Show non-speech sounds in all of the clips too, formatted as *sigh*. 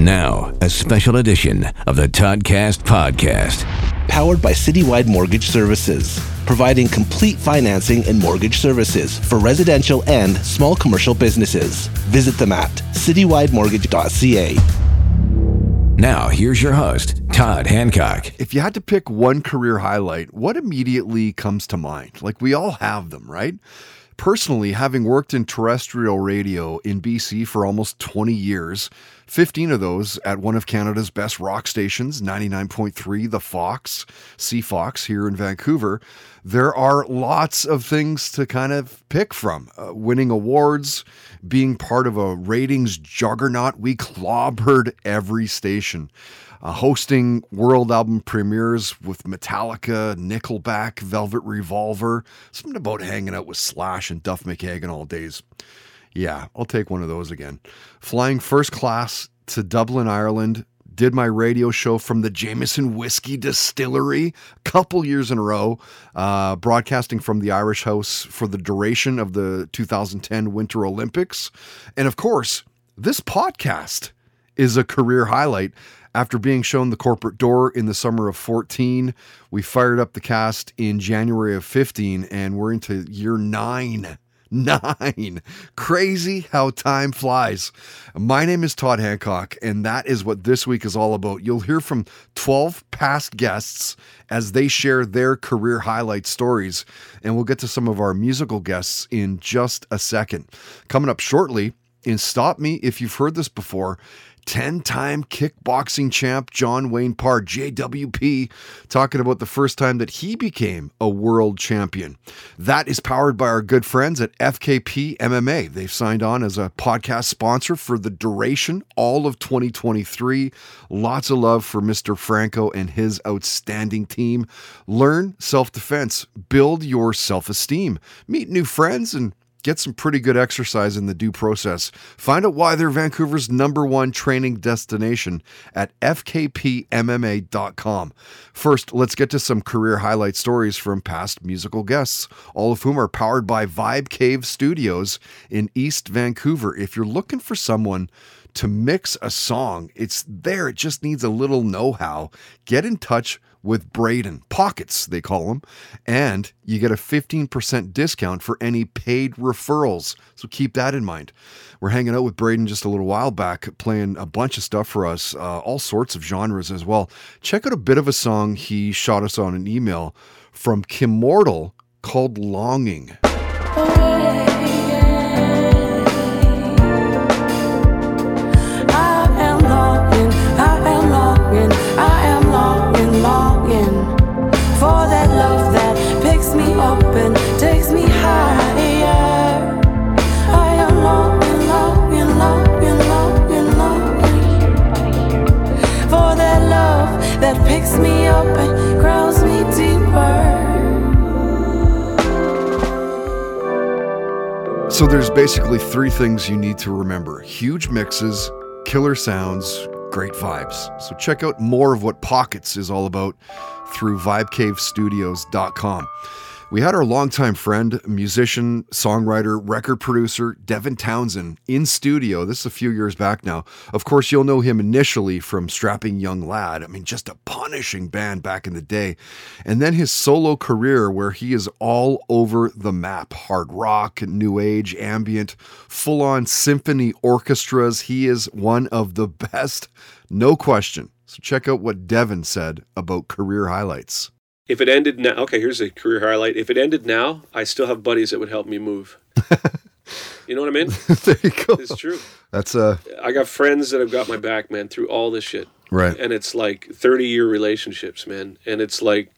And now, a special edition of the Toddcast Podcast. Powered by Citywide Mortgage Services, providing complete financing and mortgage services for residential and small commercial businesses. Visit them at citywidemortgage.ca. Now, here's your host, Todd Hancock. If you had to pick one career highlight, what immediately comes to mind? Like we all have them, right? Personally, having worked in terrestrial radio in BC for almost 20 years, 15 of those at one of Canada's best rock stations, 99.3 The Fox, C Fox here in Vancouver, there are lots of things to kind of pick from. Uh, winning awards, being part of a ratings juggernaut, we clobbered every station uh, hosting world album premieres with Metallica, Nickelback, Velvet Revolver. Something about hanging out with Slash and Duff McKagan all days. Yeah, I'll take one of those again. Flying first class to Dublin, Ireland. Did my radio show from the Jameson Whiskey Distillery a couple years in a row, uh, broadcasting from the Irish House for the duration of the 2010 Winter Olympics. And of course, this podcast is a career highlight after being shown the corporate door in the summer of 14, we fired up the cast in January of 15, and we're into year nine. *laughs* Nine. Crazy how time flies. My name is Todd Hancock, and that is what this week is all about. You'll hear from 12 past guests as they share their career highlight stories, and we'll get to some of our musical guests in just a second. Coming up shortly, in Stop Me If You've Heard This Before, 10 time kickboxing champ John Wayne Parr, JWP, talking about the first time that he became a world champion. That is powered by our good friends at FKP MMA. They've signed on as a podcast sponsor for the duration, all of 2023. Lots of love for Mr. Franco and his outstanding team. Learn self defense, build your self esteem, meet new friends, and get some pretty good exercise in the due process. Find out why they're Vancouver's number one training destination at fkpmma.com. First, let's get to some career highlight stories from past musical guests, all of whom are powered by Vibe Cave Studios in East Vancouver. If you're looking for someone to mix a song, it's there. It just needs a little know how. Get in touch with Braden. Pockets, they call them. And you get a 15% discount for any paid referrals. So keep that in mind. We're hanging out with Braden just a little while back, playing a bunch of stuff for us, uh, all sorts of genres as well. Check out a bit of a song he shot us on an email from Kim Mortal called Longing. So there's basically three things you need to remember huge mixes, killer sounds, great vibes. So check out more of what Pockets is all about through vibecavestudios.com. We had our longtime friend, musician, songwriter, record producer, Devin Townsend, in studio. This is a few years back now. Of course, you'll know him initially from Strapping Young Lad. I mean, just a punishing band back in the day. And then his solo career, where he is all over the map hard rock, new age, ambient, full on symphony orchestras. He is one of the best, no question. So check out what Devin said about career highlights if it ended now, okay, here's a career highlight. If it ended now, I still have buddies that would help me move. *laughs* you know what I mean? *laughs* there you go. It's true. That's uh I got friends that have got my back, man, through all this shit. Right. And it's like 30 year relationships, man. And it's like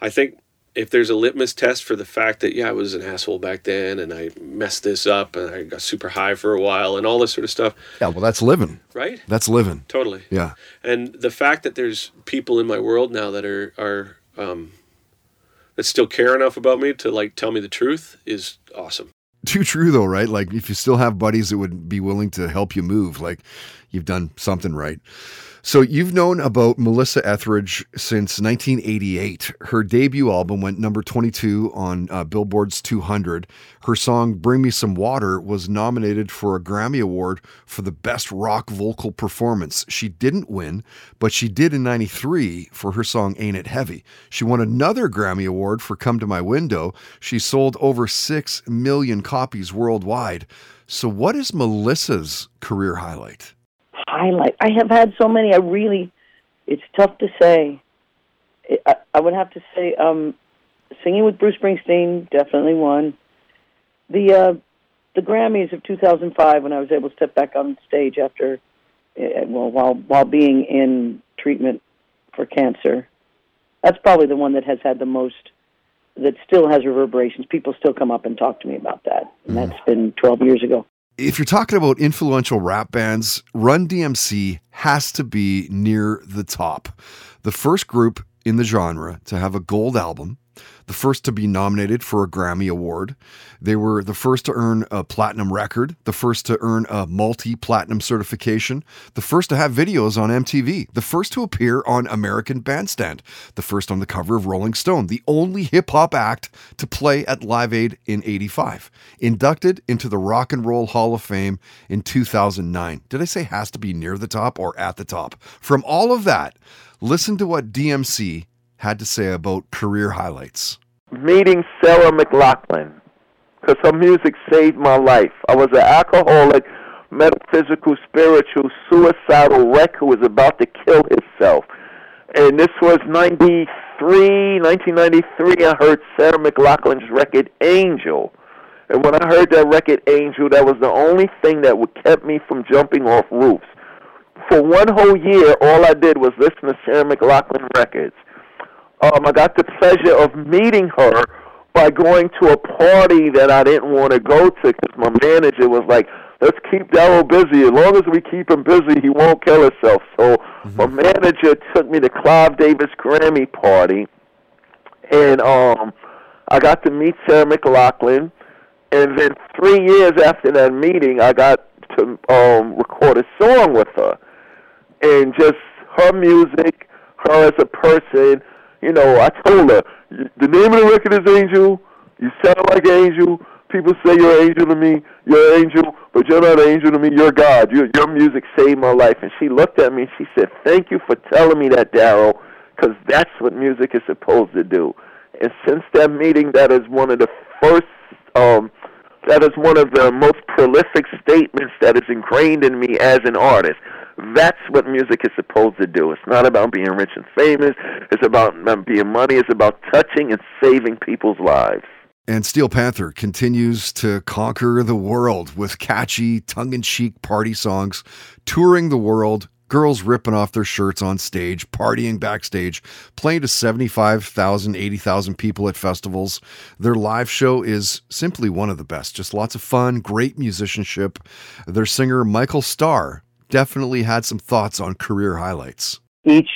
I think if there's a litmus test for the fact that yeah, I was an asshole back then and I messed this up and I got super high for a while and all this sort of stuff. Yeah, well that's living. Right? That's living. Totally. Yeah. And the fact that there's people in my world now that are are um, that still care enough about me to like tell me the truth is awesome. Too true though, right? Like if you still have buddies that would be willing to help you move, like you've done something right. So you've known about Melissa Etheridge since 1988. Her debut album went number 22 on uh, Billboard's 200. Her song "Bring Me Some Water" was nominated for a Grammy Award for the best rock vocal performance. She didn't win, but she did in '93 for her song "Ain't It Heavy." She won another Grammy Award for "Come to My Window." She sold over six million copies worldwide. So, what is Melissa's career highlight? Highlight. I have had so many. I really, it's tough to say. I, I would have to say, um, singing with Bruce Springsteen definitely one. The uh, the Grammys of 2005 when I was able to step back on stage after, uh, well, while while being in treatment for cancer. That's probably the one that has had the most. That still has reverberations. People still come up and talk to me about that, and Mm. that's been 12 years ago. If you're talking about influential rap bands, Run DMC has to be near the top. The first group in the genre to have a gold album, the first to be nominated for a Grammy Award. They were the first to earn a platinum record, the first to earn a multi platinum certification, the first to have videos on MTV, the first to appear on American Bandstand, the first on the cover of Rolling Stone, the only hip hop act to play at Live Aid in 85, inducted into the Rock and Roll Hall of Fame in 2009. Did I say has to be near the top or at the top? From all of that, listen to what DMC had to say about career highlights. meeting Sarah McLachlan because her music saved my life. I was an alcoholic, metaphysical, spiritual, suicidal wreck who was about to kill himself. And this was 93, 1993. I heard Sarah McLachlan's record Angel. And when I heard that record Angel, that was the only thing that would kept me from jumping off roofs. For one whole year, all I did was listen to Sarah McLachlan records um, I got the pleasure of meeting her by going to a party that I didn't want to go to because my manager was like, "Let's keep Darryl busy. As long as we keep him busy, he won't kill himself." So my manager took me to Clive Davis Grammy party, and um, I got to meet Sarah McLachlan. And then three years after that meeting, I got to um, record a song with her, and just her music, her as a person you know, I told her the name of the record is Angel. You sound like angel. People say you're an angel to me. You're an angel, but you're not an angel to me. You're God. Your your music saved my life. And she looked at me and she said, "Thank you for telling me that, Daryl, because that's what music is supposed to do." And since that meeting, that is one of the first. Um, that is one of the most prolific statements that is ingrained in me as an artist. That's what music is supposed to do. It's not about being rich and famous. It's about um, being money. It's about touching and saving people's lives. And Steel Panther continues to conquer the world with catchy, tongue in cheek party songs, touring the world, girls ripping off their shirts on stage, partying backstage, playing to 75,000, 80,000 people at festivals. Their live show is simply one of the best. Just lots of fun, great musicianship. Their singer, Michael Starr, definitely had some thoughts on career highlights. each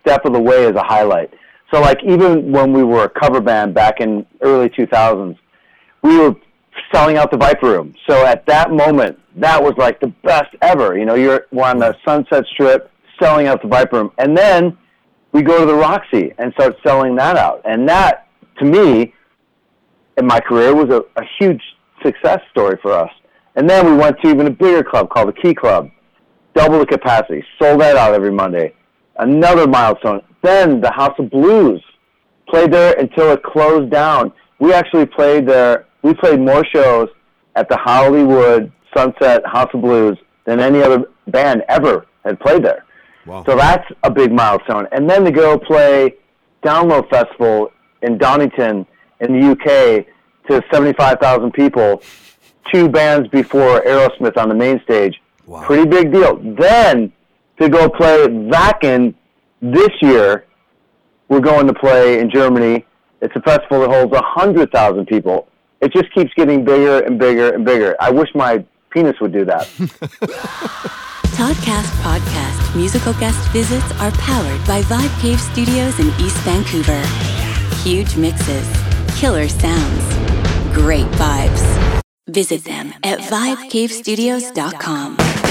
step of the way is a highlight. So like even when we were a cover band back in early 2000s, we were selling out the Viper Room. So at that moment, that was like the best ever. You know, you're on the Sunset Strip selling out the Viper Room, and then we go to the Roxy and start selling that out. And that, to me, in my career, was a, a huge success story for us. And then we went to even a bigger club called the Key Club, double the capacity, sold that out every Monday. Another milestone. Then the House of Blues played there until it closed down. We actually played there. We played more shows at the Hollywood Sunset House of Blues than any other band ever had played there. Wow. So that's a big milestone. And then to go play Download Festival in Donington in the UK to 75,000 people, two bands before Aerosmith on the main stage. Wow. Pretty big deal. Then to go play Wacken this year, we're going to play in Germany. It's a festival that holds 100,000 people. It just keeps getting bigger and bigger and bigger. I wish my penis would do that. *laughs* Toddcast Podcast musical guest visits are powered by Vibe Cave Studios in East Vancouver. Huge mixes, killer sounds, great vibes. Visit them at vibecavestudios.com.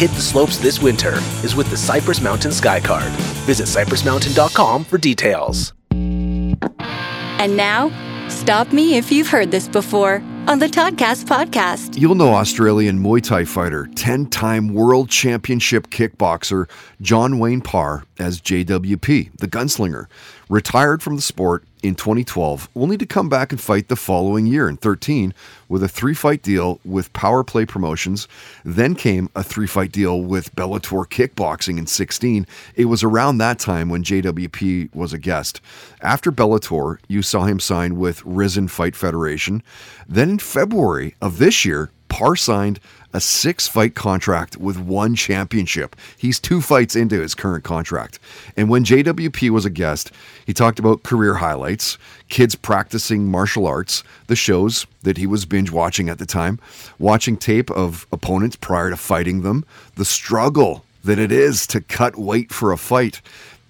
hit the slopes this winter is with the Cypress Mountain Sky Card. Visit cypressmountain.com for details. And now, stop me if you've heard this before on the Toddcast podcast. You'll know Australian Muay Thai fighter, 10 time world championship kickboxer John Wayne Parr as JWP, the gunslinger, retired from the sport in 2012, only to come back and fight the following year in 13 with a three fight deal with Power Play Promotions. Then came a three fight deal with Bellator Kickboxing in 16. It was around that time when JWP was a guest. After Bellator, you saw him sign with Rizin Fight Federation. Then in February of this year, Parr signed a six fight contract with one championship. He's two fights into his current contract. And when JWP was a guest, he talked about career highlights, kids practicing martial arts, the shows that he was binge watching at the time, watching tape of opponents prior to fighting them, the struggle that it is to cut weight for a fight.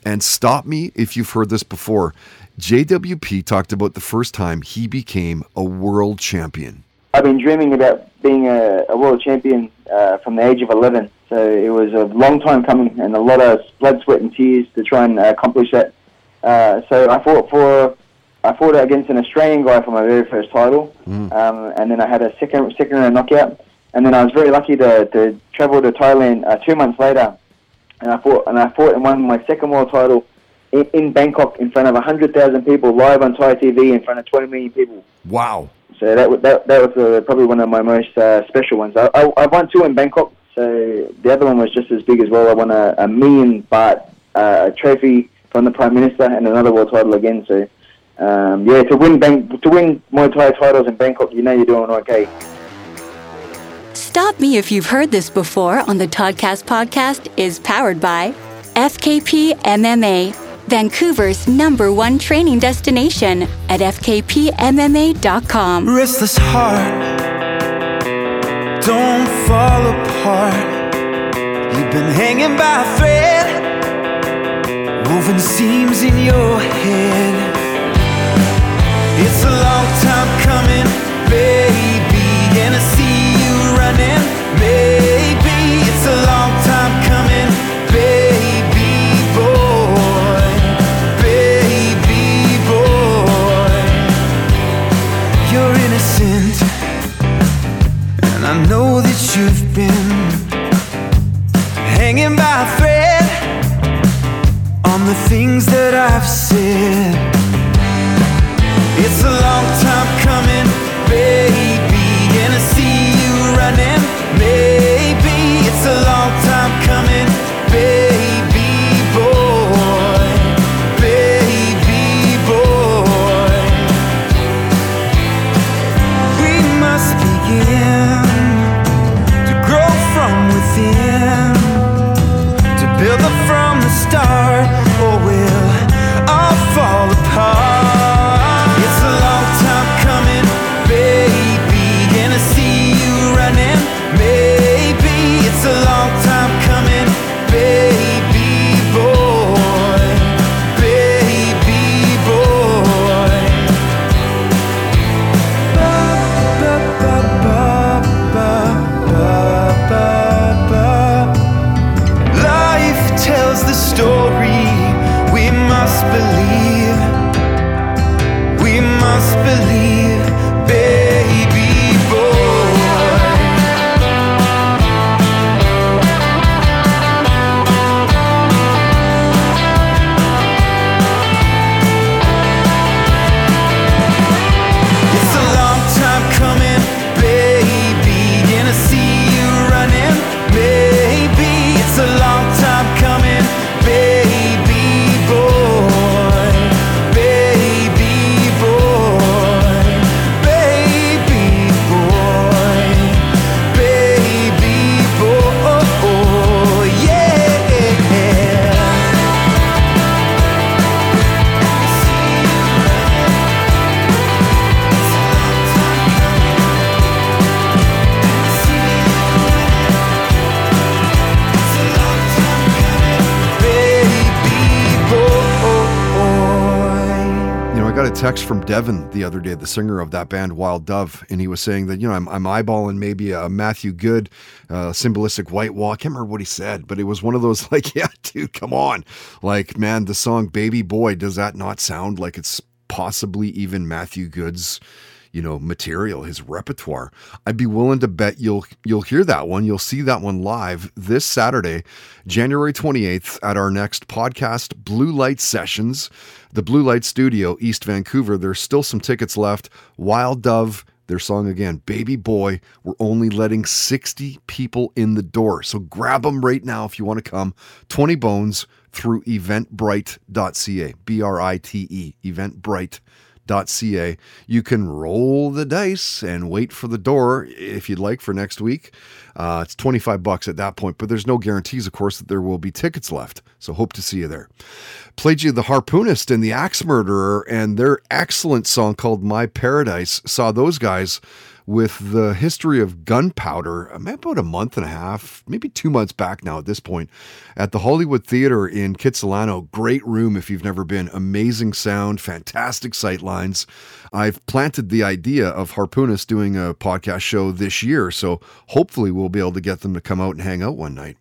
And stop me if you've heard this before. JWP talked about the first time he became a world champion. I've been dreaming about being a, a world champion uh, from the age of 11. So it was a long time coming and a lot of blood, sweat, and tears to try and accomplish that. Uh, so I fought for I fought against an Australian guy for my very first title, mm. um, and then I had a second second round knockout. And then I was very lucky to, to travel to Thailand uh, two months later, and I fought and I fought and won my second world title in, in Bangkok in front of 100,000 people live on Thai TV in front of 20 million people. Wow. So that that that was uh, probably one of my most uh, special ones. I, I I won two in Bangkok, so the other one was just as big as well. I won a, a million baht uh, trophy from the prime minister and another world title again. So um, yeah, to win Bang- to win Muay Thai titles in Bangkok, you know you're doing okay. Stop Me If You've Heard This Before on the Toddcast podcast is powered by FKP MMA Vancouver's number one training destination at fkpmma.com. Restless heart, don't fall apart. You've been hanging by a thread, woven seams in your head. It's a long time coming, baby, and I see you running, it's a long I know that you've been hanging by a thread on the things that I've said. It's a long time coming, baby. Text from Devin the other day, the singer of that band Wild Dove, and he was saying that you know I'm, I'm eyeballing maybe a Matthew Good, uh, symbolistic white wall. I can't remember what he said, but it was one of those *laughs* like, yeah, dude, come on, like man, the song "Baby Boy" does that not sound like it's possibly even Matthew Good's you know material his repertoire i'd be willing to bet you'll you'll hear that one. You'll see that one live this saturday january 28th at our next podcast blue light sessions the blue light studio east vancouver. There's still some tickets left. Wild dove their song again baby boy. We're only letting 60 people in the door. So grab them right now if you want to come. 20 bones through eventbrite.ca b-r-i-t-e eventbrite ca. You can roll the dice and wait for the door if you'd like for next week. Uh, it's 25 bucks at that point, but there's no guarantees, of course, that there will be tickets left. So hope to see you there. Played you The Harpoonist and The Axe Murderer and their excellent song called My Paradise. Saw those guys with the history of gunpowder um, about a month and a half, maybe two months back now at this point, at the Hollywood Theater in Kitsilano. Great room if you've never been. Amazing sound, fantastic sight lines. I've planted the idea of Harpoonist doing a podcast show this year, so hopefully we'll be able to get them to come out and hang out one night.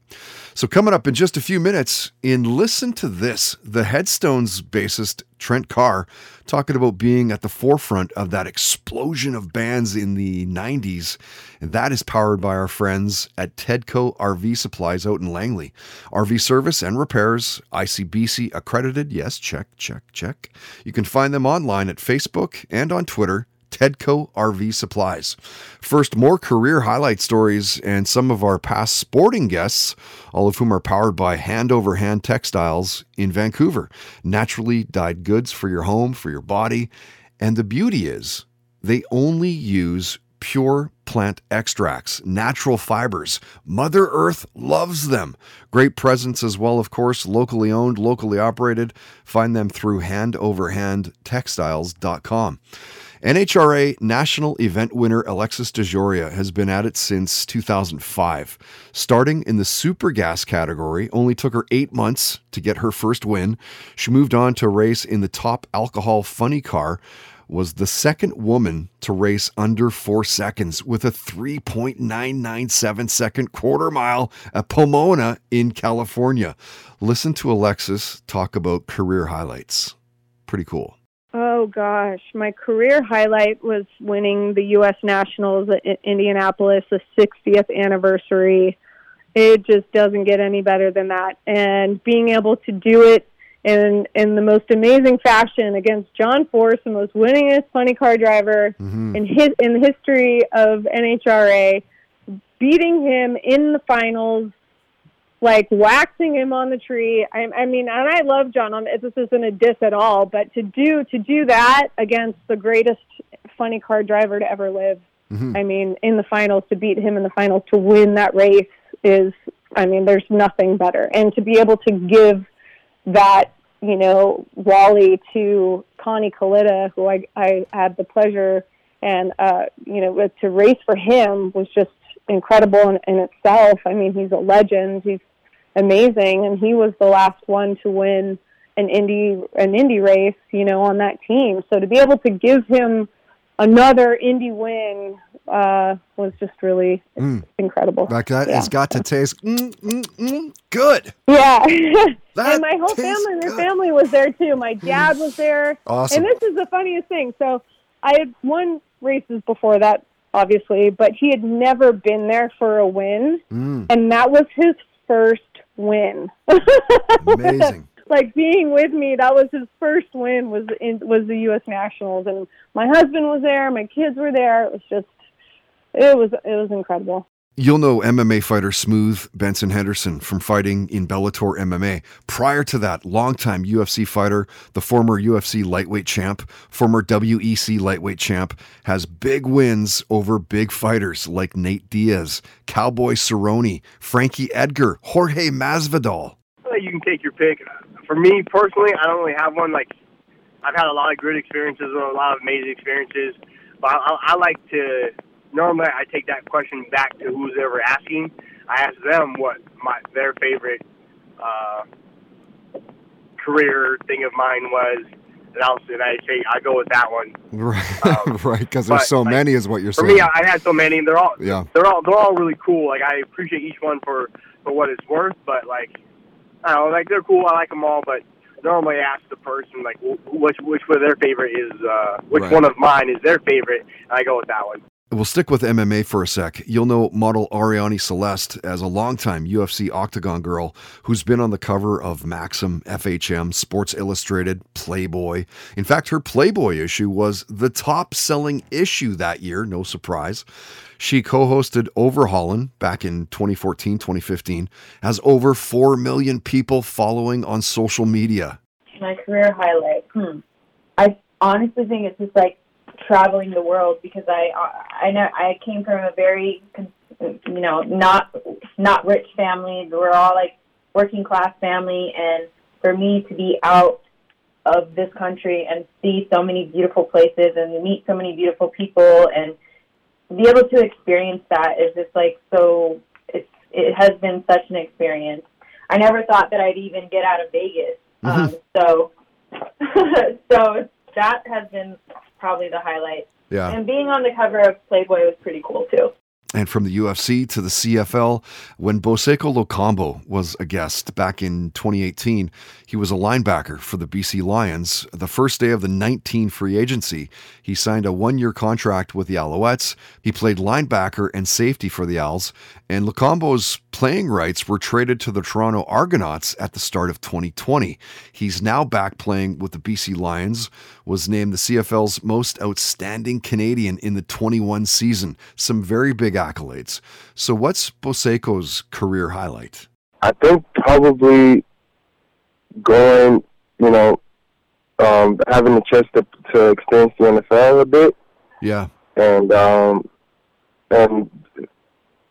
So, coming up in just a few minutes, in Listen to This, the Headstones bassist Trent Carr talking about being at the forefront of that explosion of bands in the 90s. And that is powered by our friends at Tedco RV Supplies out in Langley. RV service and repairs, ICBC accredited. Yes, check, check, check. You can find them online at Facebook and on Twitter Tedco RV Supplies. First, more career highlight stories and some of our past sporting guests, all of whom are powered by Hand Over Hand Textiles in Vancouver. Naturally dyed goods for your home, for your body. And the beauty is, they only use pure plant extracts, natural fibers. Mother Earth loves them. Great presence as well, of course, locally owned, locally operated. Find them through handoverhandtextiles.com. NHRA national event winner Alexis DeJoria has been at it since 2005. Starting in the super gas category, only took her eight months to get her first win. She moved on to race in the top alcohol funny car, was the second woman to race under four seconds with a 3.997 second quarter mile at Pomona in California. Listen to Alexis talk about career highlights. Pretty cool. Oh gosh, my career highlight was winning the U.S. Nationals at Indianapolis, the 60th anniversary. It just doesn't get any better than that, and being able to do it in in the most amazing fashion against John Force, the most winningest funny car driver Mm-hmm. in his in the history of NHRA, beating him in the finals like waxing him on the tree. I, I mean, and I love John. I'm, this isn't a diss at all, but to do to do that against the greatest funny car driver to ever live. Mhm. I mean, in the finals to beat him in the finals to win that race is. I mean, there's nothing better, and to be able to give that you know Wally to Connie Kalitta, who I I had the pleasure and uh, you know to race for him was just incredible in, in itself. I mean, he's a legend. He's amazing, and he was the last one to win an Indy an Indy race, you know, on that team. So to be able to give him another Indy win uh, was just really Mm. incredible. Like that, Yeah. it's got to taste mm, mm, mm, good. Yeah. *laughs* And my whole family, their family was there too. My dad was there. Awesome. And this is the funniest thing. So I had won races before that, obviously, but he had never been there for a win. Mm, And that was his first win. amazing. *laughs* like being with me, that was his first win was in was the US Nationals and my husband was there, my kids were there. It was just it was it was incredible. You'll know MMA fighter Smooth Benson Henderson from fighting in Bellator MMA. Prior to that, longtime UFC fighter, the former UFC lightweight champ, former WEC lightweight champ, has big wins over big fighters like Nate Diaz, Cowboy Cerrone, Frankie Edgar, Jorge Masvidal. You can take your pick. For me personally, I don't really have one. Like I've had a lot of good experiences and a lot of amazing experiences, but I, I like to. Normally, I take that question back to who's ever asking. I ask them what my their favorite uh, career thing of mine was. and I'll and I say I go with that one. Right, *laughs* right, because there's so like, many, is what you're For saying. me, I, I had so many. and They're all yeah, they're all they're all really cool. Like I appreciate each one for for what it's worth. But like I don't know, like they're cool. I like them all. But normally ask the person like which which one of their favorite is uh which Right. one of mine is their favorite, and I go with that one. We'll stick with MMA for a sec. You'll know model Arianny Celeste as a longtime UFC Octagon girl who's been on the cover of Maxim, FHM, Sports Illustrated, Playboy. In fact, her Playboy issue was the top selling issue that year, no surprise. She co hosted Overhaulin' back in 2014 2015, has over 4 million people following on social media. my career highlight. Hmm. I honestly think it's just like traveling the world because I I know I came from a very you know not not rich family. We're all like working class family, and for me to be out of this country and see so many beautiful places and meet so many beautiful people and be able to experience that is just like so. It's it has been such an experience. I never thought that I'd even get out of Vegas. Um, so, *laughs* so that has been probably the highlight. Yeah. And being on the cover of Playboy was pretty cool too. and from the UFC to the CFL. When Boseko Lokombo was a guest back in 2018, he was a linebacker for the BC Lions. The first day of the 19 free agency, he signed a one year contract with the Alouettes. He played linebacker and safety for the Owls, and Lokombo's playing rights were traded to the Toronto Argonauts at the start of 2020. He's now back playing with the BC Lions, was named the CFL's most outstanding Canadian in the 21 season. Some very big accolades. So, what's Boseko's career highlight? I think probably going, you know, um, having the chance to, to experience the NFL a bit, Yeah. and um, and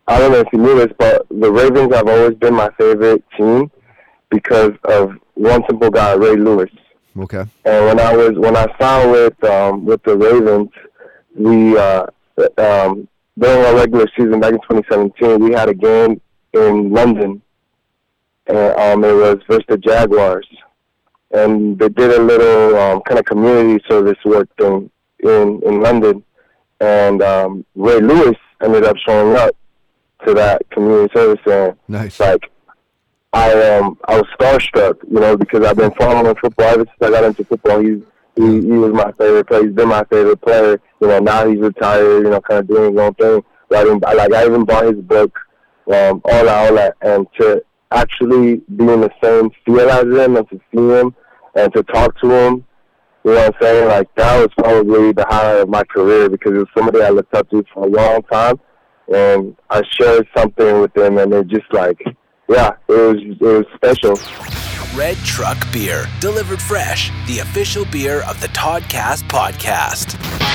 I don't know if you knew this, but the Ravens have always been my favorite team because of one simple guy, Ray Lewis. Okay. And when I was when I signed with um, with the Ravens, we uh, um, during our regular season back in 2017, we had a game in London, and um, it was versus the Jaguars, and they did a little um, kind of community service work thing in in London, and um, Ray Lewis ended up showing up to that community service, and nice. like I um I was starstruck, you know, because I've been following football ever since I got into football. He's he, he was my favorite player. He's been my favorite player. You know, now he's retired. You know, kind of doing his own thing. But I didn't, like I even bought his book, um, all that, all that, and to actually be in the same field as him and to see him and to talk to him. You know what I'm saying? Like that was probably the highlight of my career because it was somebody I looked up to for a long time, and I shared something with him, and it just like, yeah, it was it was special. Red Truck Beer, delivered fresh, the official beer of the Toddcast podcast.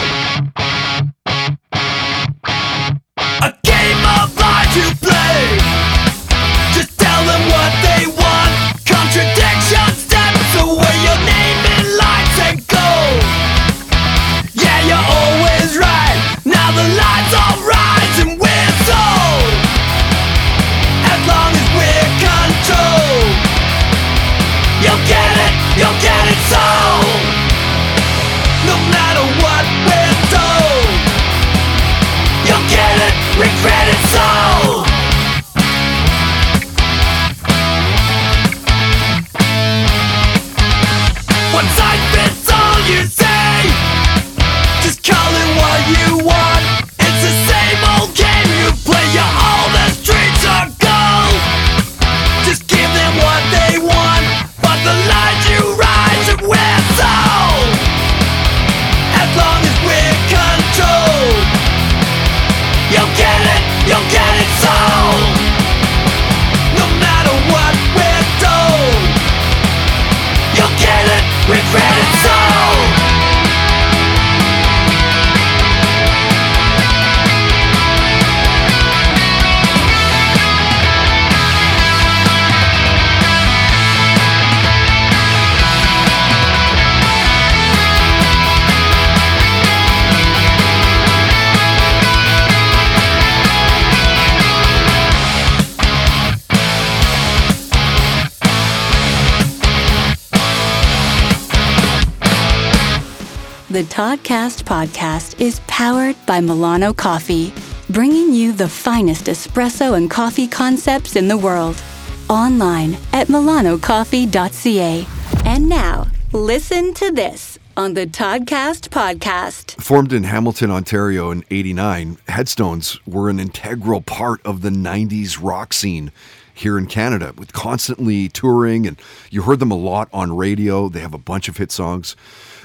The Toddcast podcast is powered by Milano Coffee, bringing you the finest espresso and coffee concepts in the world. Online at milanocoffee.ca. And now, listen to this on the Toddcast podcast. Formed in Hamilton, Ontario in 89, Headstones were an integral part of the 90s rock scene here in Canada with constantly touring and you heard them a lot on radio. They have a bunch of hit songs.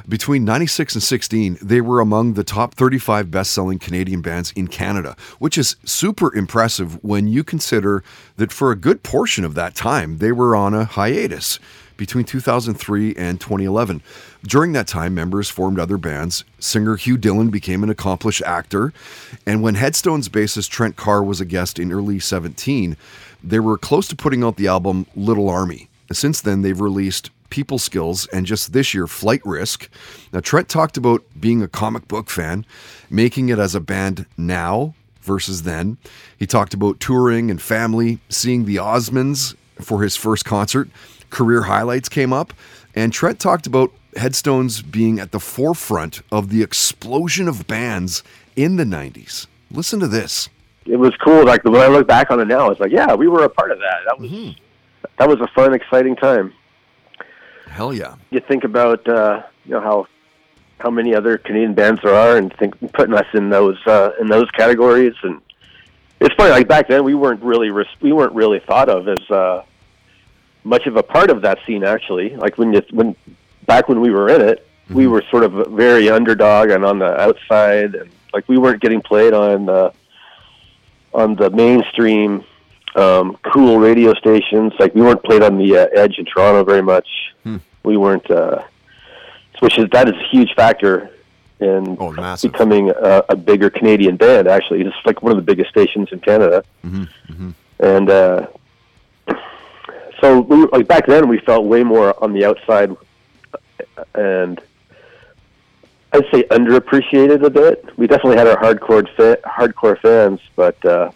Between 96 and 16, they were among the top 35 best-selling Canadian bands in Canada, which is super impressive when you consider that for a good portion of that time, they were on a hiatus between 2003 and 2011. During that time, members formed other bands. Singer Hugh Dillon became an accomplished actor. And when Headstones bassist Trent Carr was a guest in early 17, they were close to putting out the album Little Army. Since then, they've released People Skills and just this year, Flight Risk. Now, Trent talked about being a comic book fan, making it as a band now versus then. He talked about touring and family, seeing the Osmonds for his first concert. Career highlights came up, and Trent talked about Headstones being at the forefront of the explosion of bands in the 90s. Listen to this. It was cool. Like when I look back on it now, it's like, yeah, we were a part of that. That was mm-hmm. that was a fun, exciting time. Hell yeah. You think about uh, you know how how many other Canadian bands there are, and think putting us in those uh, in those categories. And it's funny, like back then, we weren't really res- we weren't really thought of as uh, much of a part of that scene. Actually, like when you when back when we were in it, we were sort of very underdog and on the outside, and like we weren't getting played on the on the mainstream um, cool radio stations. Like we weren't played on the uh, Edge in Toronto very much. We weren't, uh, which is that is a huge factor in becoming a, a bigger Canadian band. Actually, it's like one of the biggest stations in Canada, and uh, so we, like back then we felt way more on the outside, and I'd say underappreciated a bit. We definitely had our hardcore fa- hardcore fans, but uh,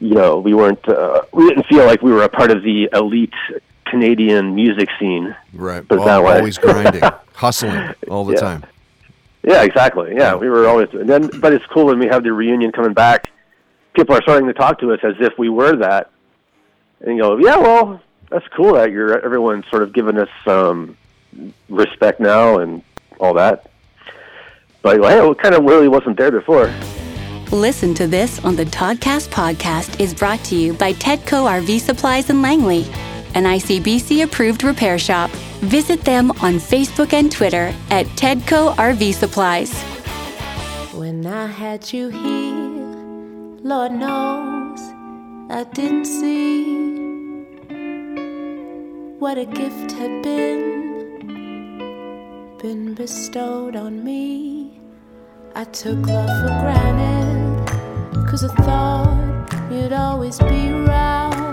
you know we weren't. Uh, we didn't feel like we were a part of the elite Canadian music scene. Right. But that way. Always grinding, *laughs* hustling all the Yeah. time. Yeah, exactly. Yeah, we were always. And then, but it's cool when we have the reunion coming back. People are starting to talk to us as if we were that, and you go, "Yeah, well, that's cool that you're everyone's sort of giving us um, respect now and all that." But well, it kind of really wasn't there before. Listen to this on the Toddcast podcast is brought to you by Tedco RV Supplies in Langley, an ICBC approved repair shop. Visit them on Facebook and Twitter at Tedco RV Supplies. When I had you here, Lord knows I didn't see what a gift had been been bestowed on me. I took love for granted, cause I thought you'd always be around.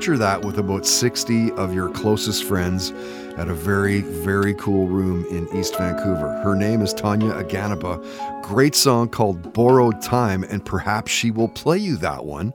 Picture that with about 60 of your closest friends at a very, very cool room in East Vancouver. Her name is Tonye Aganaba. Great song called Borrowed Time, and perhaps she will play you that one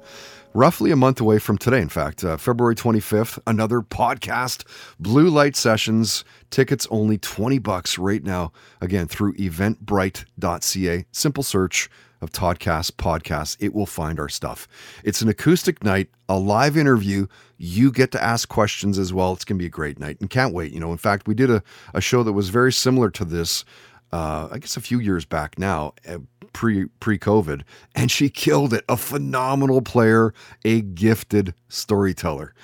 roughly a month away from today. In fact, uh, February 25th, another podcast, Blue Light Sessions. Tickets only 20 bucks right now. Again, through eventbrite.ca. Simple search of Toddcast podcast. It will find our stuff. It's an acoustic night, a live interview. You get to ask questions as well. It's going to be a great night and can't wait. You know, in fact, we did a, a show that was very similar to this. Uh, I guess a few years back now, uh, pre pre COVID, and she killed it. A phenomenal player, a gifted storyteller.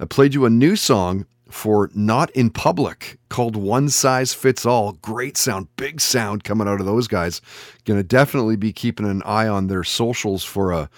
I played you a new song for Not in Public called One Size Fits All. Great sound, big sound coming out of those guys. Going to definitely be keeping an eye on their socials for a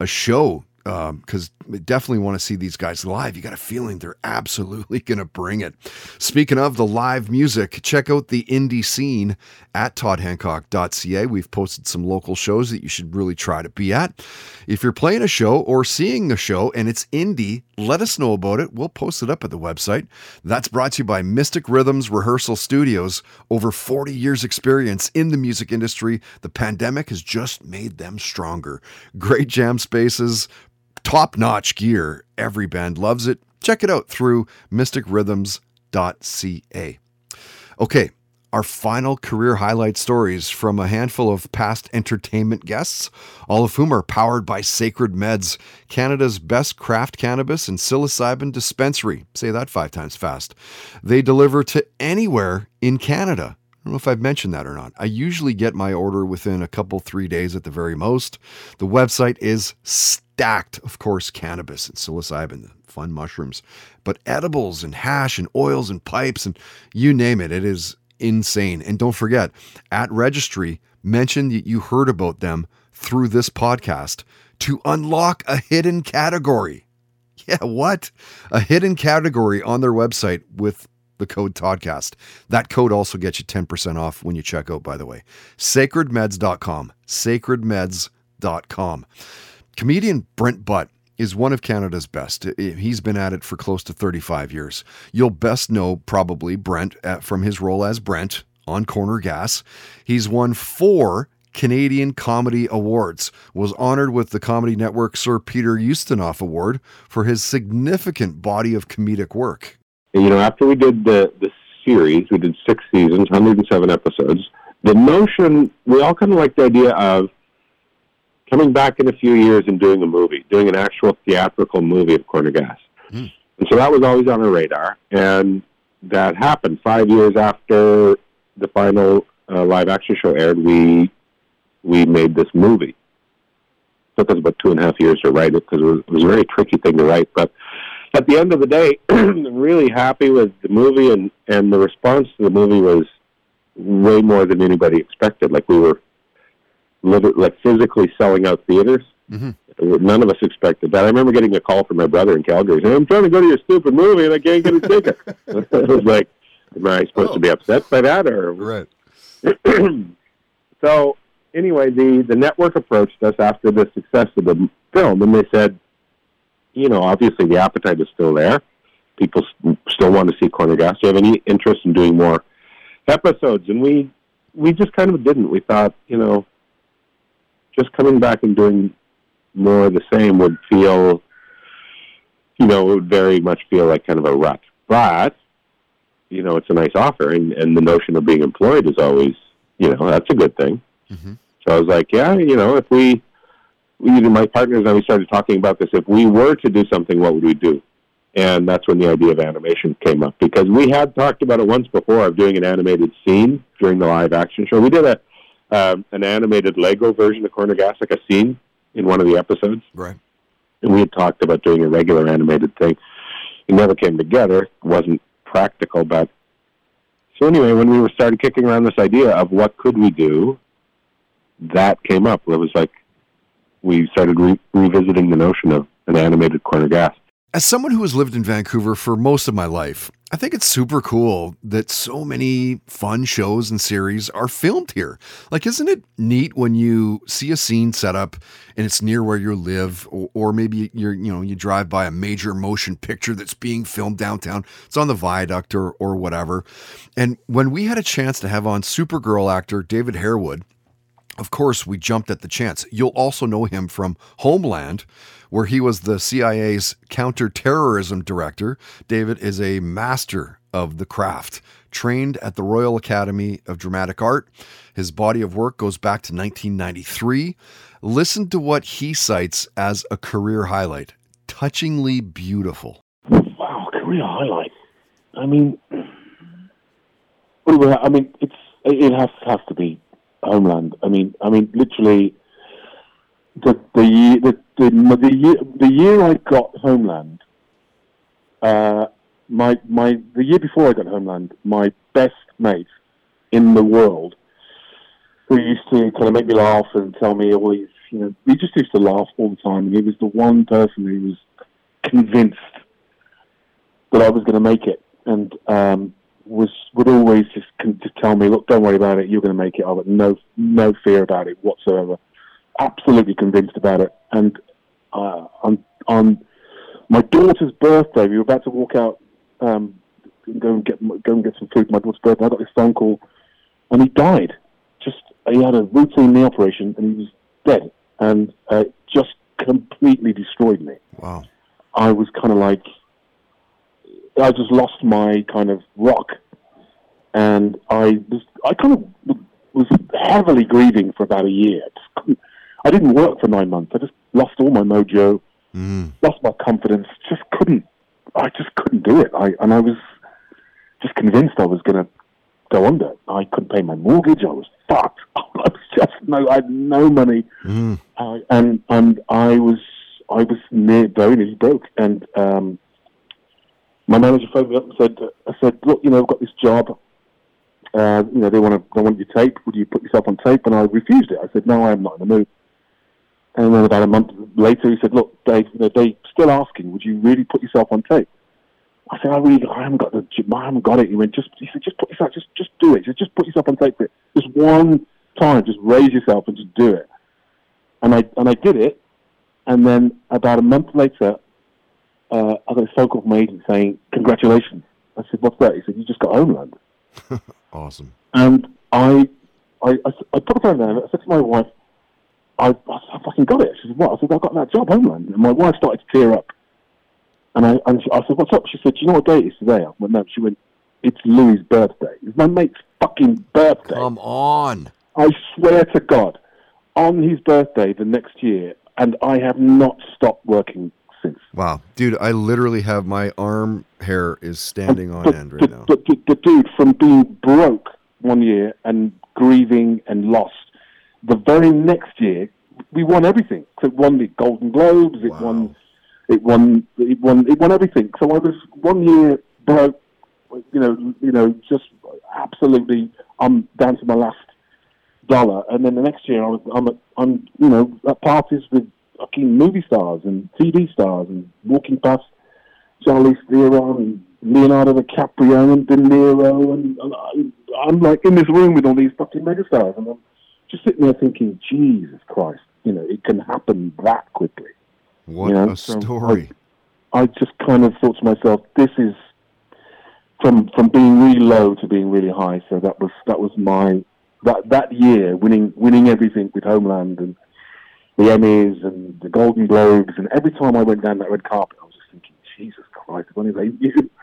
a show because um, definitely want to see these guys live. You got a feeling they're absolutely *laughs* going to bring it. Speaking of the live music, check out the indie scene at toddhancock.ca. We've posted some local shows that you should really try to be at. If you're playing a show or seeing a show and it's indie, let us know about it. We'll post it up at the website. That's brought to you by Mystic Rhythms Rehearsal Studios. Over 40 years experience in the music industry. The pandemic has just made them stronger. Great jam spaces, top notch gear. Every band loves it. Check it out through mysticrhythms.ca. Okay, our final career highlight stories from a handful of past entertainment guests, all of whom are powered by Sacred Meds, Canada's best craft cannabis and psilocybin dispensary. Say that five times fast. They deliver to anywhere in Canada. I don't know if I've mentioned that or not. I usually get my order within a couple, three days at the very most. The website is stacked, of course, cannabis and psilocybin, the fun mushrooms, but edibles and hash and oils and pipes and you name it. It is insane. And don't forget, at registry, mention that you heard about them through this podcast to unlock a hidden category. *laughs* Yeah, what? A hidden category on their website with the code Toddcast. That code also gets you 10% off when you check out, by the way. Sacredmeds.com. Sacredmeds.com. Comedian Brent Butt is one of Canada's best. He's been at it for close to 35 years. You'll best know probably Brent uh, from his role as Brent on Corner Gas. He's won four Canadian Comedy Awards, was honored with the Comedy Network Sir Peter Ustinov Award for his significant body of comedic work. You know, after we did the, the series, we did six seasons, 107 episodes, the notion, we all kind of like the idea of coming back in a few years and doing a movie, doing an actual theatrical movie of Corner Gas. Mm. And so that was always on our radar. And that happened five years after the final uh, live action show aired. We we made this movie. It took us about two and a half years to write it because it was, it was a very tricky thing to write. But at the end of the day, I'm *clears throat* really happy with the movie, and and the response to the movie was way more than anybody expected. Like we were like physically selling out theaters. Mm-hmm. None of us expected that. I remember getting a call from my brother in Calgary saying, "I'm trying to go to your stupid movie and I can't get a ticket." *laughs* it was like, am I supposed Oh. to be upset by that or? Right. *clears throat* so anyway, the the network approached us after the success of the film, and they said, you know, obviously the appetite is still there. People still want to see Corner Gas. Do you have any interest in doing more episodes? And we we just kind of didn't. We thought, you know, just coming back and doing more of the same would feel, you know, it would very much feel like kind of a rut. But you know, it's a nice offer, and and the notion of being employed is always, you know, that's a good thing. Mm-hmm. So I was like, yeah, you know, if we, we you know, my partners and I, we started talking about this. If we were to do something, what would we do? And that's when the idea of animation came up because we had talked about it once before of doing an animated scene during the live action show. We did a um, an animated Lego version of Corner Gas, like a scene in one of the episodes. Right. And we had talked about doing a regular animated thing. it never came together. It wasn't practical, but so anyway, when we were started kicking around this idea of what could we do, that came up. It was like we started re- revisiting the notion of an animated corner gas. As someone who has lived in Vancouver for most of my life, I think it's super cool that so many fun shows and series are filmed here. Like, isn't it neat when you see a scene set up and it's near where you live, or, or maybe you're, you know, you drive by a major motion picture that's being filmed downtown. It's on the viaduct or or whatever. And when we had a chance to have on Supergirl actor David Harewood, of course, we jumped at the chance. You'll also know him from Homeland, where he was the CIA's counterterrorism director. David is a master of the craft, trained at the Royal Academy of Dramatic Art. His body of work goes back to 1993. Listen to what he cites as a career highlight touchingly beautiful. Wow, career highlight. I mean, *clears throat* I mean, it's it has has to be Homeland. I mean, I mean, literally, the the year the the, the year the year I got Homeland, uh, my my the year before I got Homeland, my best mate in the world, who used to kind of make me laugh and tell me all these, you know, we just used to laugh all the time, and he was the one person who was convinced that I was going to make it, and um, was would always just just tell me, look, don't worry about it, you're going to make it. I've got no no fear about it whatsoever. Absolutely convinced about it. And uh, on on my daughter's birthday, we were about to walk out, um, and go and get go and get some food. for My daughter's birthday, I got this phone call, and he died. Just he had a routine knee operation, and he was dead, and uh, it just completely destroyed me. Wow. I was kind of like, I just lost my kind of rock, and I was, I kind of was heavily grieving for about a year. I didn't work for nine months. I just lost all my mojo, lost my confidence. Just couldn't, I just couldn't do it. I and I was just convinced I was going to go under. I couldn't pay my mortgage. I was fucked. *laughs* I was just no, I had no money, uh, and and I was I was near very nearly broke. And um, my manager phoned me up and said, I said, look, you know, I've got this job. Uh, you know, they want to they want your tape. Would you put yourself on tape? And I refused it. I said, no, I am not in the mood. And then about a month later, he said, look, Dave, you know, they still asking, would you really put yourself on tape? I said, I really, I haven't got the, I haven't got it. He went, just, he said, just put yourself, just, just do it. Just, just put yourself on tape for it. Just one time, just raise yourself and just do it. And I, and I did it. And then about a month later, uh, I got a phone call from my agent saying, congratulations. I said, what's that? He said, you just got Homeland. *laughs* Awesome. And I, I, I, I put the phone down. I said to my wife, I, I, I fucking got it. She said, what? I said, I got that job, Homeland. And my wife started to tear up. And I, and she, I said, what's up? She said, do you know what day it is today? I went, no. She went, it's Louis' birthday. It's my mate's fucking birthday. Come on. I swear to God, on his birthday the next year, and I have not stopped working since. Wow. Dude, I literally have my arm hair is standing on But, end right now. but the, the dude from being broke one year and grieving and lost, the very next year we won everything. So it won the Golden Globes. It won. It won. It won. It won everything. So I was one year broke. You know. You know. Just absolutely. I'm down to my last dollar. And then the next year I was. I'm. At, I'm. You know. At parties with fucking movie stars and TV stars and walking past Charlize Theron and Leonardo DiCaprio and De Niro and, and I, I'm like in this room with all these fucking megastars and I'm just sitting there thinking, Jesus Christ, you know, it can happen that quickly. What you know? a So story. I, I just kind of thought to myself, this is from from being really low to being really high. So that was that was my that that year winning winning everything with Homeland and the Emmys and the Golden Globes and every time I went down that red carpet, I was just thinking, Jesus Christ, when is they you? *laughs*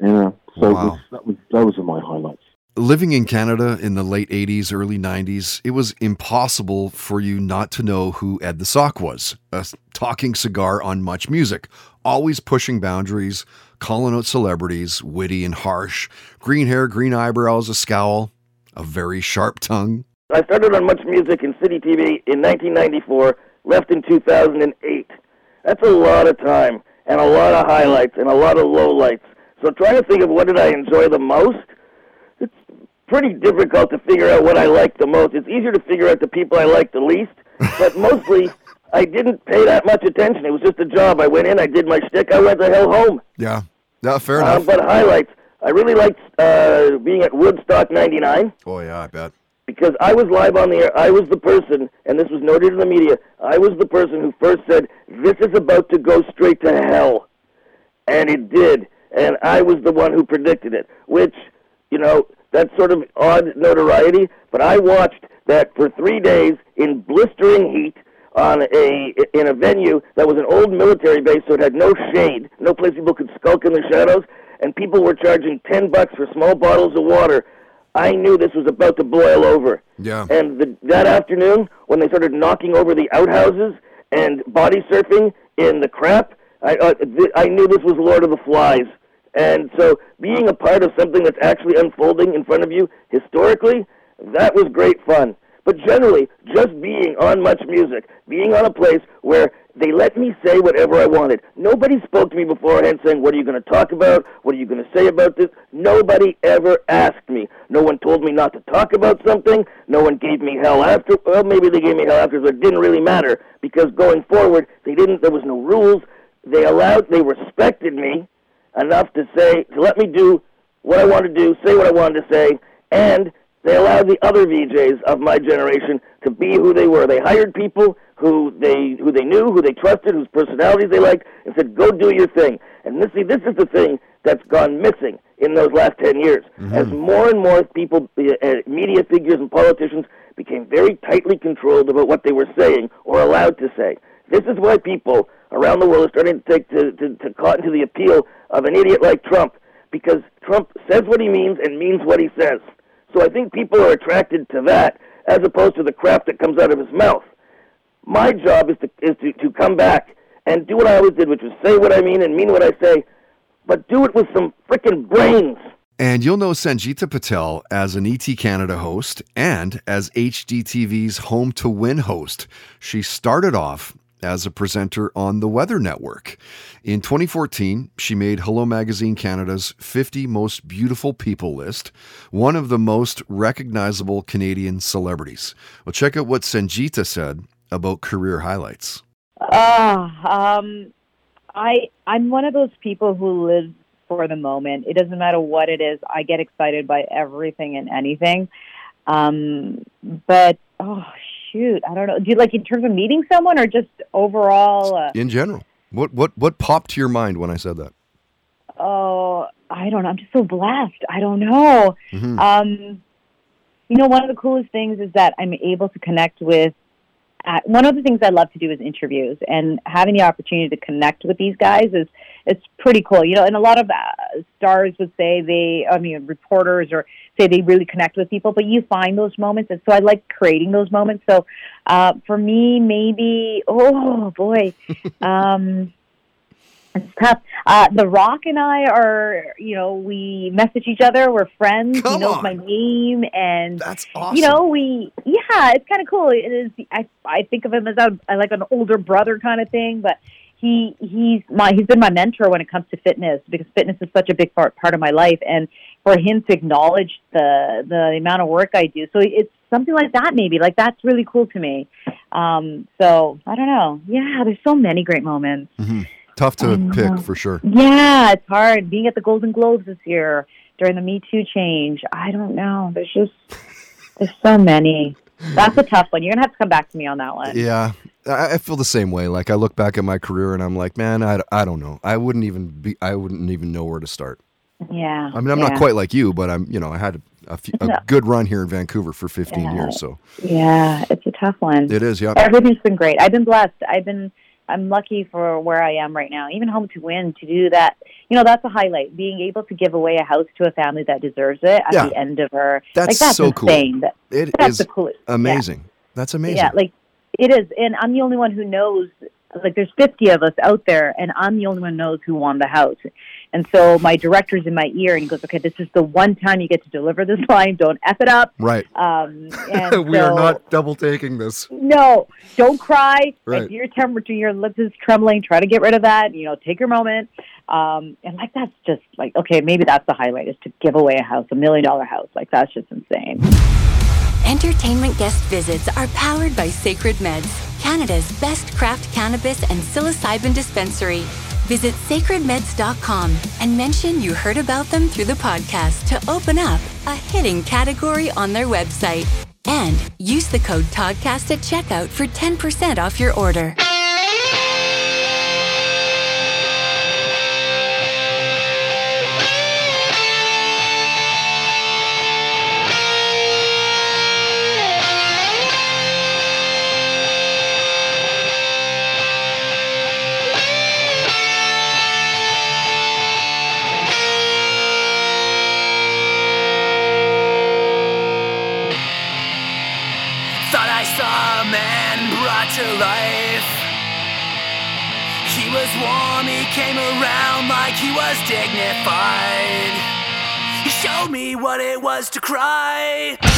You know, so Wow. was, that was those are my highlights. Living in Canada in the late 80s, early 90s, it was impossible for you not to know who Ed the Sock was. A talking cigar on much music, always pushing boundaries, calling out celebrities, witty and harsh, green hair, green eyebrows, a scowl, a very sharp tongue. I started on Much Music and City TV in 1994, left in 2008. That's a lot of time. and a lot of highlights and a lot of lowlights. So trying to think of what did I enjoy the most, it's pretty difficult to figure out what I liked the most. It's easier to figure out the people I liked the least, but *laughs* mostly I didn't pay that much attention. It was just a job. I went in, I did my shtick, I went the hell home. Yeah. Yeah, fair Uh, enough. but highlights, I really liked uh, being at Woodstock '99 oh yeah, I bet. Because I was live on the air. I was the person, and this was noted in the media. I was the person who first said, "This is about to go straight to hell," and it did. And I was the one who predicted it. Which, you know, that's sort of odd notoriety. But I watched that for three days in blistering heat on a in a venue that was an old military base, so it had no shade, no place people could skulk in the shadows, and people were charging ten bucks for small bottles of water. I knew this was about to boil over. Yeah. And the, that afternoon, when they started knocking over the outhouses and body surfing in the crap, I uh, th- I knew this was Lord of the Flies. And so, being a part of something that's actually unfolding in front of you historically, that was great fun. But generally, just being on Much Music, being on a place where they let me say whatever I wanted. Nobody spoke to me beforehand saying, What are you going to talk about? What are you going to say about this? Nobody ever asked me. No one told me not to talk about something. No one gave me hell after. Well, maybe they gave me hell after, but it didn't really matter because going forward, they didn't. There was no rules. They allowed. They respected me enough to say to let me do what I wanted to do, say what I wanted to say, and they allowed the other VJs of my generation to be who they were. They hired people who they who they knew, who they trusted, whose personalities they liked, and said, "Go do your thing." And this, see, this is the thing that's gone missing in those last ten years, as more and more people, uh, uh, media figures and politicians, became very tightly controlled about what they were saying or allowed to say. This is why people around the world are starting to take to, to, to cotton to the appeal of an idiot like Trump, because Trump says what he means and means what he says. So I think people are attracted to that as opposed to the crap that comes out of his mouth. My job is to is to, to come back and do what I always did, which was say what I mean and mean what I say, but do it with some freaking brains. And you'll know Sangita Patel as an ET Canada host and as HGTV's Home to Win host. She started off as a presenter on the Weather Network. In 2014, she made Hello Magazine Canada's 50 Most Beautiful People list, one of the most recognizable Canadian celebrities. Well, check out what Sangita said about career highlights. Ah, um, I I'm one of those people who lives for the moment. It doesn't matter what it is. I get excited by everything and anything. Um, but oh shoot, I don't know. Do you like in terms of meeting someone or just overall? Uh, In general, what what what popped to your mind when I said that? oh, I don't know. I'm just so blessed. I don't know. Mhm. Um, you know, one of the coolest things is that I'm able to connect with. Uh, one of the things I love to do is interviews, and having the opportunity to connect with these guys is it's pretty cool. You know, and a lot of uh, stars would say they, I mean, reporters or say they really connect with people, but you find those moments, and so I like creating those moments. So uh, for me, maybe, oh boy, *laughs* um, it's tough. Uh, the Rock and I are, you know, we message each other. We're friends. he Come knows on. my name, and That's awesome. you know, we yeah, it's kind of cool. It is. I I think of him as a, like an older brother kind of thing, but he he's my he's been my mentor when it comes to fitness because fitness is such a big part part of my life, and for him to acknowledge the the amount of work I do, so it's something like that maybe like that's really cool to me. Um, so I don't know. Yeah, there's so many great moments. Mhm. Tough to I know. pick for sure. Yeah, it's hard being at the Golden Globes this year during the Me Too change. I don't know. There's just there's so many. That's a tough one. You're gonna have to come back to me on that one. Yeah, I, I feel the same way. Like I look back at my career and I'm like, man, I, I don't know. I wouldn't even be. I wouldn't even know where to start. Yeah. I mean, I'm yeah. not quite like you, but I'm. You know, I had a, few, a *laughs* good run here in Vancouver for 15 Yeah. years. So Yeah, it's a tough one. it is. Yeah. Everything's been great. I've been blessed. I've been I'm lucky for where I am right now. Even home to win to do that. You know, that's a highlight. Being able to give away a house to a family that deserves it at Yeah. the end of her That's like that's so cool. insane. That, It that's is the coolest. yeah. amazing. That's amazing. Yeah, like it is, and I'm the only one who knows. Like, there's 50 of us out there, and I'm the only one who knows who won the house. And so my director's in my ear and he goes, okay, this is the one time you get to deliver this *laughs* line. Don't F it up. Right. Um, and *laughs* we are not double taking this. no, don't cry. Right. If your temperature, your lips is trembling, try to get rid of that. You know, take your moment. Um, and like that's just like okay, maybe that's the highlight is to give away a house, a million dollar house. Like that's just insane. Entertainment guest visits are powered by Sacred Meds, Canada's best craft cannabis and psilocybin dispensary. Visit sacredmeds.com and mention you heard about them through the podcast to open up a hidden category on their website. And use the code TODCAST at checkout for 10% off your order. Was warm, he came around like he was dignified. He showed me what it was to cry.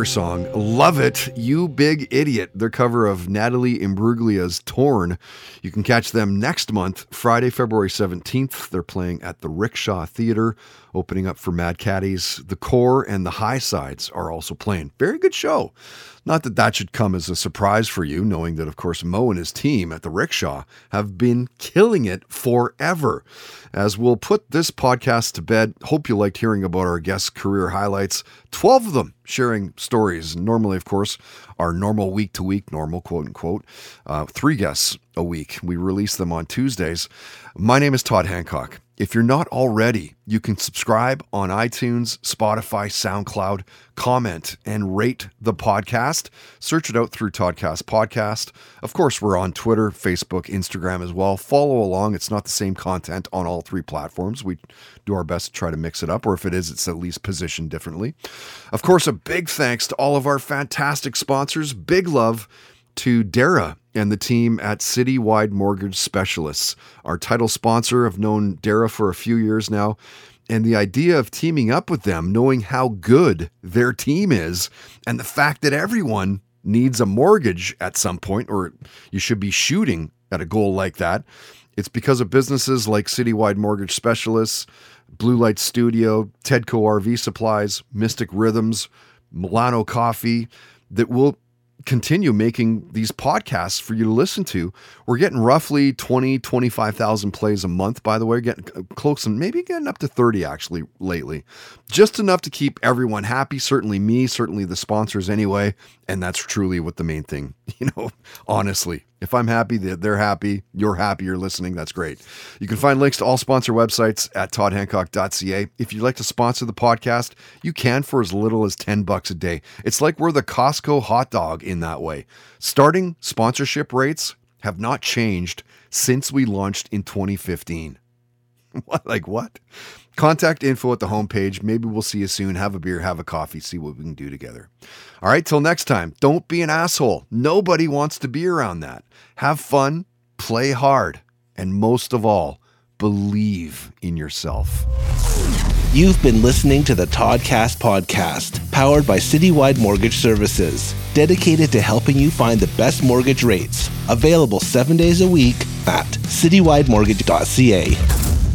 Cover song. Love it, You Big Idiot. Their cover of Natalie Imbruglia's Torn. You can catch them next month, Friday, February 17th. They're playing at the Rickshaw Theater, opening up for Mad Caddies. The Core and the High Sides are also playing. Very good show. Not that that should come as a surprise for you, knowing that, of course, Mo and his team at the Rickshaw have been killing it forever. As we'll put this podcast to bed, hope you liked hearing about our guests' career highlights. 12 of them sharing stories. Normally, of course, our normal week to week, normal quote unquote, uh, three guests a week. We release them on Tuesdays. My name is Todd Hancock. If you're not already, you can subscribe on iTunes, Spotify, SoundCloud, comment, and rate the podcast. Search it out through Toddcast Podcast. Of course, we're on Twitter, Facebook, Instagram as well. Follow along. It's not the same content on all three platforms. We do our best to try to mix it up, or if it is, it's at least positioned differently. Of course, a big thanks to all of our fantastic sponsors. Big love to Dara and the team at Citywide Mortgage Specialists. Our title sponsor I've known Dara for a few years now. And the idea of teaming up with them, knowing how good their team is, and the fact that everyone needs a mortgage at some point, or you should be shooting at a goal like that. It's because of businesses like Citywide Mortgage Specialists, Blue Light Studio, Tedco RV Supplies, Mystic Rhythms, Milano Coffee that will continue making these podcasts for you to listen to. We're getting roughly 20, 25,000 plays a month, by the way, getting close and maybe getting up to 30 actually lately. Just enough to keep everyone happy, certainly me, certainly the sponsors anyway. And that's truly what the main thing, *laughs* you know, honestly. If I'm happy, that they're happy, you're happy, you're listening, that's great. You can find links to all sponsor websites at toddhancock.ca. If you'd like to sponsor the podcast, you can for as little as 10 bucks a day. It's like we're the Costco hot dog in that way. Starting sponsorship rates have not changed since we launched in 2015. *laughs* What? Like what? Contact info at the homepage. Maybe we'll see you soon. Have a beer, have a coffee, see what we can do together. All right, till next time, don't be an asshole. Nobody wants to be around that. Have fun, play hard, and most of all, believe in yourself. You've been listening to the Toddcast podcast, powered by Citywide Mortgage Services, dedicated to helping you find the best mortgage rates. Available seven days a week at citywidemortgage.ca.